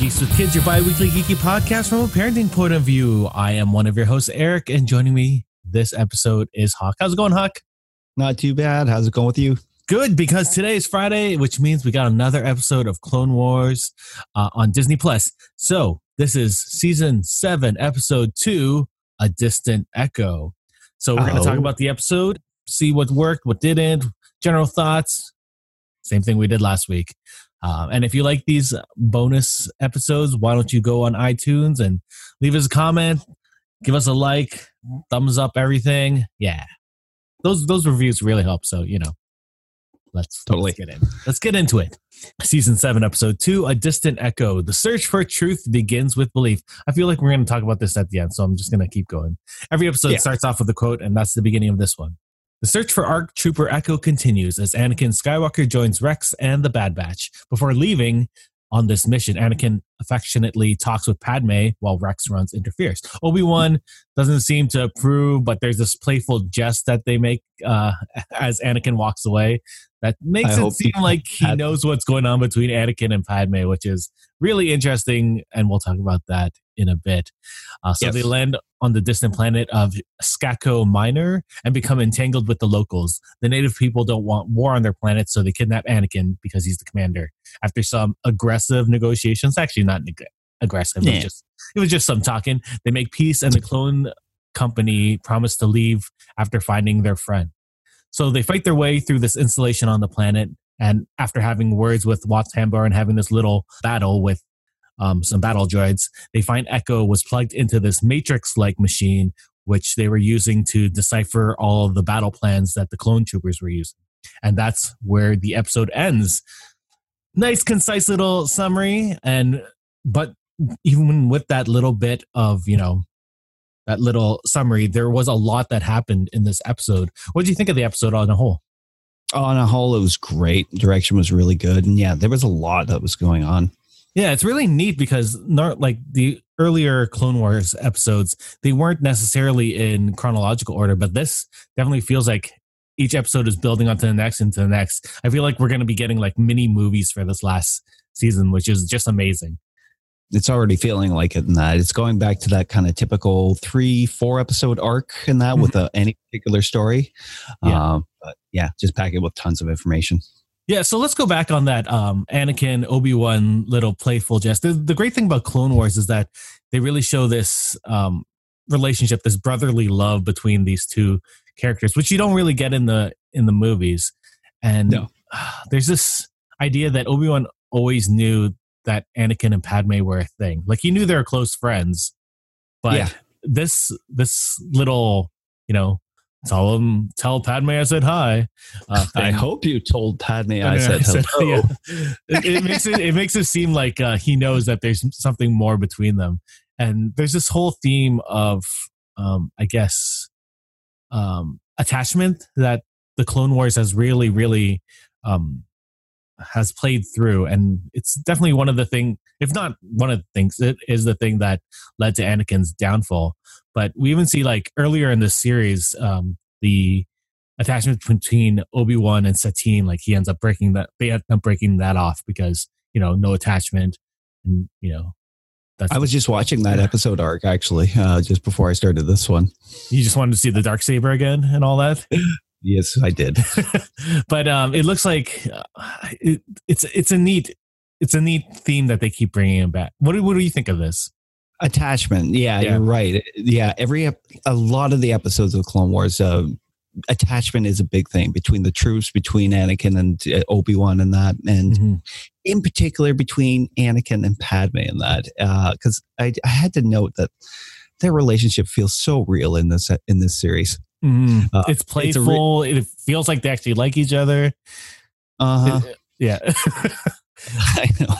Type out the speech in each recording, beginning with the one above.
Geeks with Kids, your bi-weekly geeky podcast from a parenting point of view. I am one of your hosts, Eric, and joining me this episode is Hawk. How's it going, Hawk? Not too bad. How's it going with you? Good, because today is Friday, which means we got another episode of Clone Wars uh, on Disney Plus. So this is season seven, episode two, A Distant Echo. So we're going to talk Oh. about the episode, see what worked, what didn't, general thoughts. Same thing we did last week. Uh, and if you like these bonus episodes, why don't you go on iTunes and leave us a comment, give us a like, thumbs up, everything. Yeah, those those reviews really help. So you know, let's Totally. let's get in. Let's get into it. Season seven, episode two: A Distant Echo. The search for truth begins with belief. I feel like we're going to talk about this at the end, so I'm just going to keep going. Every episode Yeah. starts off with a quote, and that's the beginning of this one. The search for ARC Trooper Echo continues as Anakin Skywalker joins Rex and the Bad Batch. Before leaving on this mission, Anakin affectionately talks with Padme while Rex runs interferes. Obi Wan doesn't seem to approve, but there's this playful jest that they make uh, as Anakin walks away that makes I it seem like he knows what's going on between Anakin and Padme, which is really interesting, and we'll talk about that in a bit. Uh, so Yes. they land on the distant planet of Skako Minor and become entangled with the locals. The native people don't want war on their planet, so they kidnap Anakin because he's the commander. After some aggressive negotiations, actually not neg- aggressive, it, was just, it was just some talking. They make peace, and the clone company promise to leave after finding their friend. So they fight their way through this installation on the planet, and after having words with Wat Tambor and having this little battle with um, some battle droids, they find Echo was plugged into this Matrix-like machine, which they were using to decipher all the battle plans that the clone troopers were using. And that's where the episode ends. Nice, concise little summary, and but even with that little bit of you know that little summary, there was a lot that happened in this episode. What do you think of the episode on a whole? On a whole, it was great. Direction was really good. And yeah, there was a lot that was going on. Yeah, it's really neat because not like the earlier Clone Wars episodes, they weren't necessarily in chronological order, but this definitely feels like each episode is building onto the next into the next. I feel like we're going to be getting like mini movies for this last season, which is just amazing. It's already feeling like it in that. It's going back to that kind of typical three, four episode arc in that with a, any particular story. Yeah. Um, but yeah, just pack it with tons of information. Yeah, so let's go back on that um, Anakin Obi Wan little playful jest. The, the great thing about Clone Wars is that they really show this um, relationship, this brotherly love between these two characters, which you don't really get in the in the movies. And No. there's this idea that Obi Wan always knew that Anakin and Padme were a thing. Like he knew they were close friends, but Yeah. this this little you know tell him tell Padme I said hi. Uh, I hope you told Padme I I said said- hello. yeah. it, it makes it it makes it seem like uh, he knows that there's something more between them, and there's this whole theme of, um, I guess, um, attachment that the Clone Wars has really, really, um, has played through, and it's definitely one of the thing, if not one of the things, it is the thing that led to Anakin's downfall. But we even see like earlier in this series, um, the attachment between Obi Wan and Satine, like he ends up breaking that. They end up breaking that off because you know no attachment, and you know that's I was just watching that episode arc actually, uh, just before I started this one. you just wanted to see the dark saber again and all that. Yes, I did. but um, it looks like uh, it, it's it's a neat it's a neat theme that they keep bringing it back. What do, what do you think of this? attachment yeah, Yeah. you're right yeah every a lot of the episodes of clone wars uh, attachment is a big thing between the troops between anakin and uh, obi-wan and that and Mhm. in particular between anakin and padme and that because I, I had to note that their relationship feels so real in this in this series Mhm. Uh, it's it's a re- playful. it feels like they actually like each other. uh-huh It- yeah. i know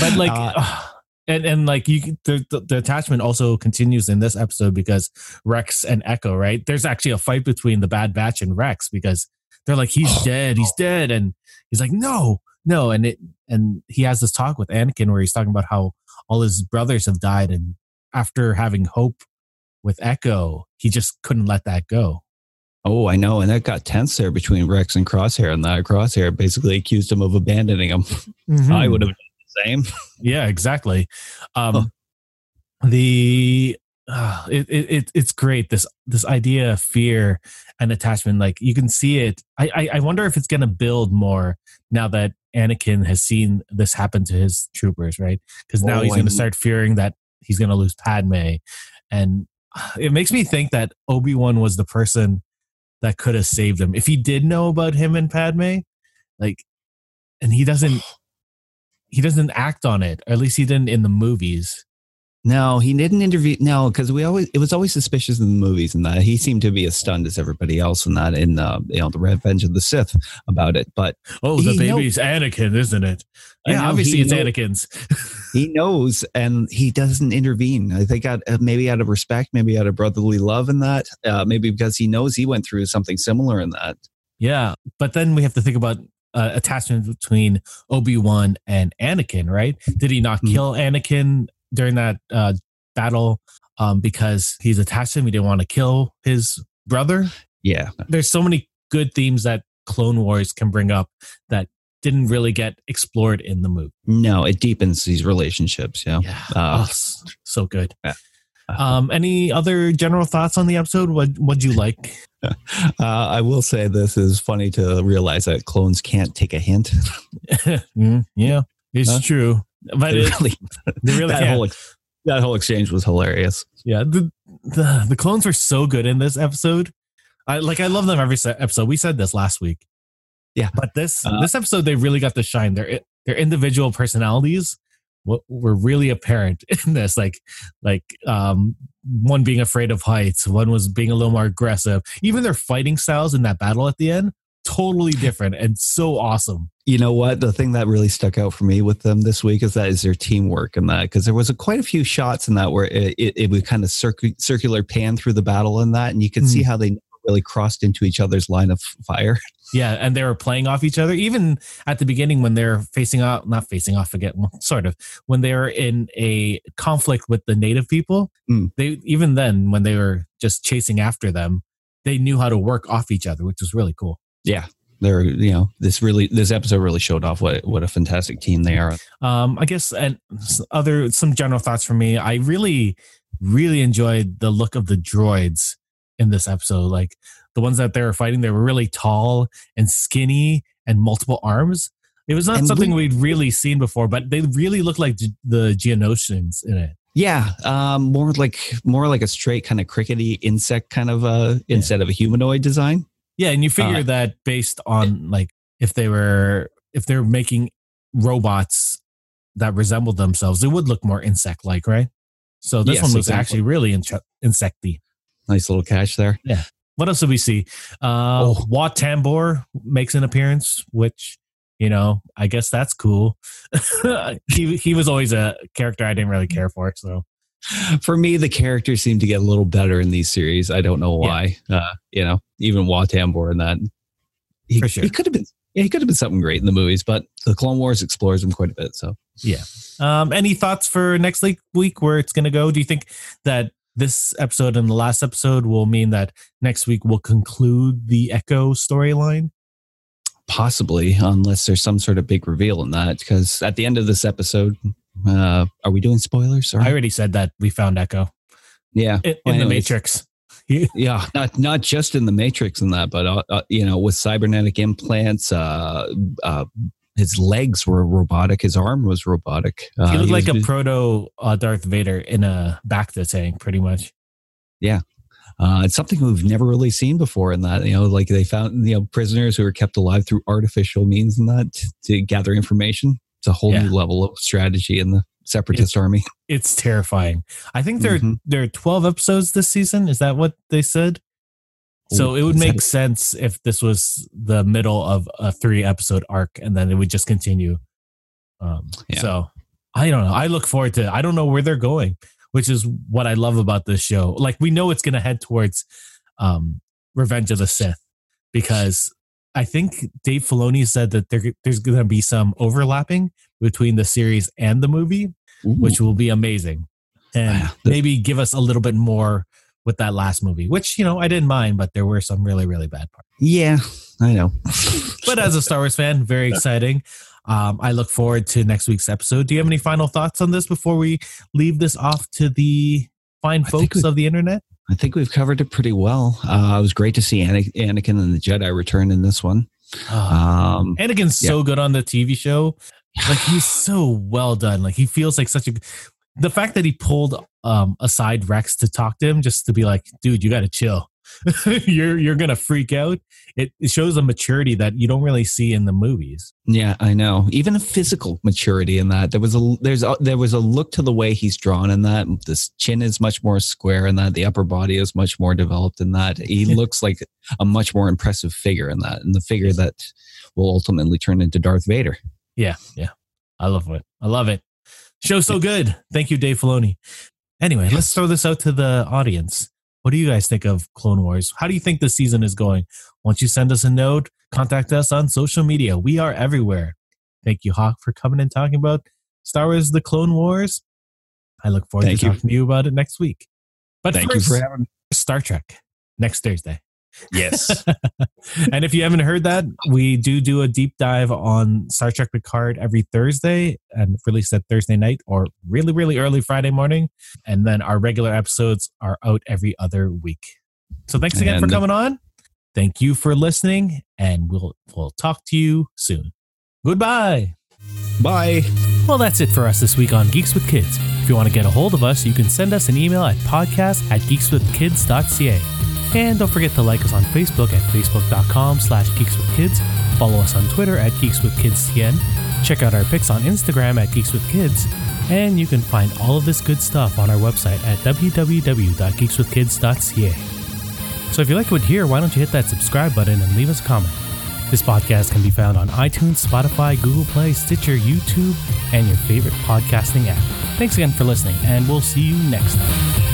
but like Uh, and and like you the, the, the attachment also continues in this episode because rex and echo right? There's actually a fight between the bad batch and rex because they're like he's Oh, dead he's dead. And he's like no no. And it and he has this talk with anakin where he's talking about how all his brothers have died. And after having hope with echo he just couldn't let that go. Oh, I know. And that got tense there between Rex and Crosshair. And that Crosshair basically accused him of abandoning him. I mm-hmm. would have same. Yeah, exactly. Um, The uh, it, it it it's great this this idea of fear and attachment. Like you can see it. I I, I wonder if it's going to build more now that Anakin has seen this happen to his troopers, right? Because now Oh, he's going to start fearing that he's going to lose Padme, and it makes me think that Obi Wan was the person that could have saved him if he did know about him and Padme, like, and he doesn't. He doesn't act on it, or at least he didn't in the movies. No, he didn't interview. No, because we always it was always suspicious in the movies and that he seemed to be as stunned as everybody else in that in the you know the Revenge of the Sith about it. But Oh, the know- baby's Anakin, isn't it? Yeah, know, obviously it's know- Anakin's. he knows and he doesn't intervene. I think out, uh, maybe out of respect, maybe out of brotherly love in that, uh, maybe because he knows he went through something similar in that. Yeah, but then we have to think about uh, attachment between Obi Wan and Anakin, right? Did he not Mhm. kill Anakin during that uh, battle um, because he's attached to him? He didn't want to kill his brother. Yeah, There's so many good themes that Clone Wars can bring up that didn't really get explored in the movie. no, it deepens these relationships. Yeah, Yeah, Uh, oh, so good. Yeah. Um, any other general thoughts on the episode? What What'd you like? uh, I will say this is funny to realize that clones can't take a hint. Mm, yeah, it's Huh? true, but They really, they really that can't. whole ex- that whole exchange was hilarious. Yeah, the, the the clones were so good in this episode. I like I love them every se- episode. We said this last week. Yeah. but this Uh, this episode they really got to shine. Their their individual personalities wa- were really apparent in this. Like like um one being afraid of heights, one was being a little more aggressive. Even their fighting styles in that battle at the end totally different and so awesome. You know what? The thing that really stuck out for me with them this week is that is their teamwork and that because there was a, quite a few shots in that where it, it, it would kind of circu- circular pan through the battle in that, and you could see how they really crossed into each other's line of fire. Yeah, and they were playing off each other. Even at the beginning, when they're facing off, not facing off again, sort of, when they're in a conflict with the native people, Mm. they even then, when they were just chasing after them, they knew how to work off each other, which was really cool. Yeah, they're you know this really this episode really showed off what what a fantastic team they are. Um, I guess, and other some general thoughts from me. I really, really enjoyed the look of the droids in this episode. Like the ones that they were fighting, they were really tall and skinny and multiple arms. It was not And something we- we'd really seen before, but they really looked like G- the Geonosians in it. Yeah, um, more like more like a straight kind of crickety insect kind of uh instead of a humanoid design. Yeah, and you figure Uh, that based on like if they were if they're making robots that resemble themselves, it would look more insect-like, right? So this Yes, one was exactly. actually really in- insecty. Nice little catch there. Yeah. What else did we see? Uh, Oh. Wat Tambor makes an appearance, which you know, I guess that's cool. he he was always a character I didn't really care for, so For me, the characters seem to get a little better in these series. I don't know why. Uh, you know, even Wat Tambor and that. He, sure. he could have been. Yeah, he could have been something great in the movies, but the Clone Wars explores him quite a bit. So yeah. Um, any thoughts for next week, week where it's going to go? Do you think that this episode and the last episode will mean that next week will conclude the Echo storyline? possibly, unless there's some sort of big reveal in that, because at the end of this episode, uh, are we doing spoilers? Or? I already said that we found Echo yeah, in, in the. Matrix. yeah, not not just in the Matrix and that, but uh, uh, you know, with cybernetic implants, uh, uh, his legs were robotic, his arm was robotic. Uh, he looked like was- a proto uh, Darth Vader in a Bacta tank, pretty much. Yeah, uh, it's something we've never really seen before in that, you know, like they found, you know, prisoners who were kept alive through artificial means and that t- to gather information. It's a whole Yeah. new level of strategy in the separatist army. It's terrifying. I think there Mhm. there are twelve episodes this season. Is that what they said? So Ooh, it would that make sense if this was the middle of a three episode arc, and then it would just continue. Um, Yeah. So I don't know. I look forward to. I don't know where they're going, which is what I love about this show. Like we know it's going to head towards um, Revenge of the Sith because I think Dave Filoni said that there, there's going to be some overlapping between the series and the movie Ooh. which will be amazing. And maybe give us a little bit more with that last movie, which, you know, I didn't mind, but there were some really, really bad parts. yeah, I know. But as a Star Wars fan, very exciting. Um, I look forward to next week's episode. Do you have any final thoughts on this before we leave this off to the fine folks of the internet? I think we've covered it pretty well. Uh, it was great to see Anakin and the Jedi return in this one. Ah, um, Anakin's yeah. so good on the TV show. Like he's so well done. Like he feels like such a. The fact that he pulled um, aside Rex to talk to him, just to be like, "Dude, you got to chill. you're you're gonna freak out." It, it shows a maturity that you don't really see in the movies. Yeah, I know. Even a physical maturity in that. There was a there's a, there was a look to the way he's drawn in that. This chin is much more square in that. The upper body is much more developed in that. He looks like a much more impressive figure in that, and the figure that will ultimately turn into Darth Vader. Yeah, yeah. I love it. I love it. Show so good. Thank you, Dave Filoni. Anyway, let's throw this out to the audience. What do you guys think of Clone Wars? How do you think the season is going? Once you send us a note, contact us on social media. We are everywhere. Thank you, Hawk, for coming and talking about Star Wars The Clone Wars. I look forward Thank to you. talking to you about it next week. But Thank first, you for having Star Trek next Thursday. Yes. and if you haven't heard that, we do do a deep dive on Star Trek Picard every Thursday and release that Thursday night or really, really early Friday morning. And then our regular episodes are out every other week. So thanks again and for coming on. Thank you for listening, and we'll we'll talk to you soon. Goodbye. Bye. Well, that's it for us this week on Geeks with Kids. If you want to get a hold of us, you can send us an email at podcast at geekswithkids.ca. And don't forget to like us on Facebook at facebook.com slash geekswithkids. Follow us on Twitter at geekswithkidstn. Check out our pics on Instagram at geekswithkids. And you can find all of this good stuff on our website at www.geekswithkids.ca. So if you like what you hear, why don't you hit that subscribe button and leave us a comment. This podcast can be found on iTunes, Spotify, Google Play, Stitcher, YouTube, and your favorite podcasting app. Thanks again for listening, and we'll see you next time.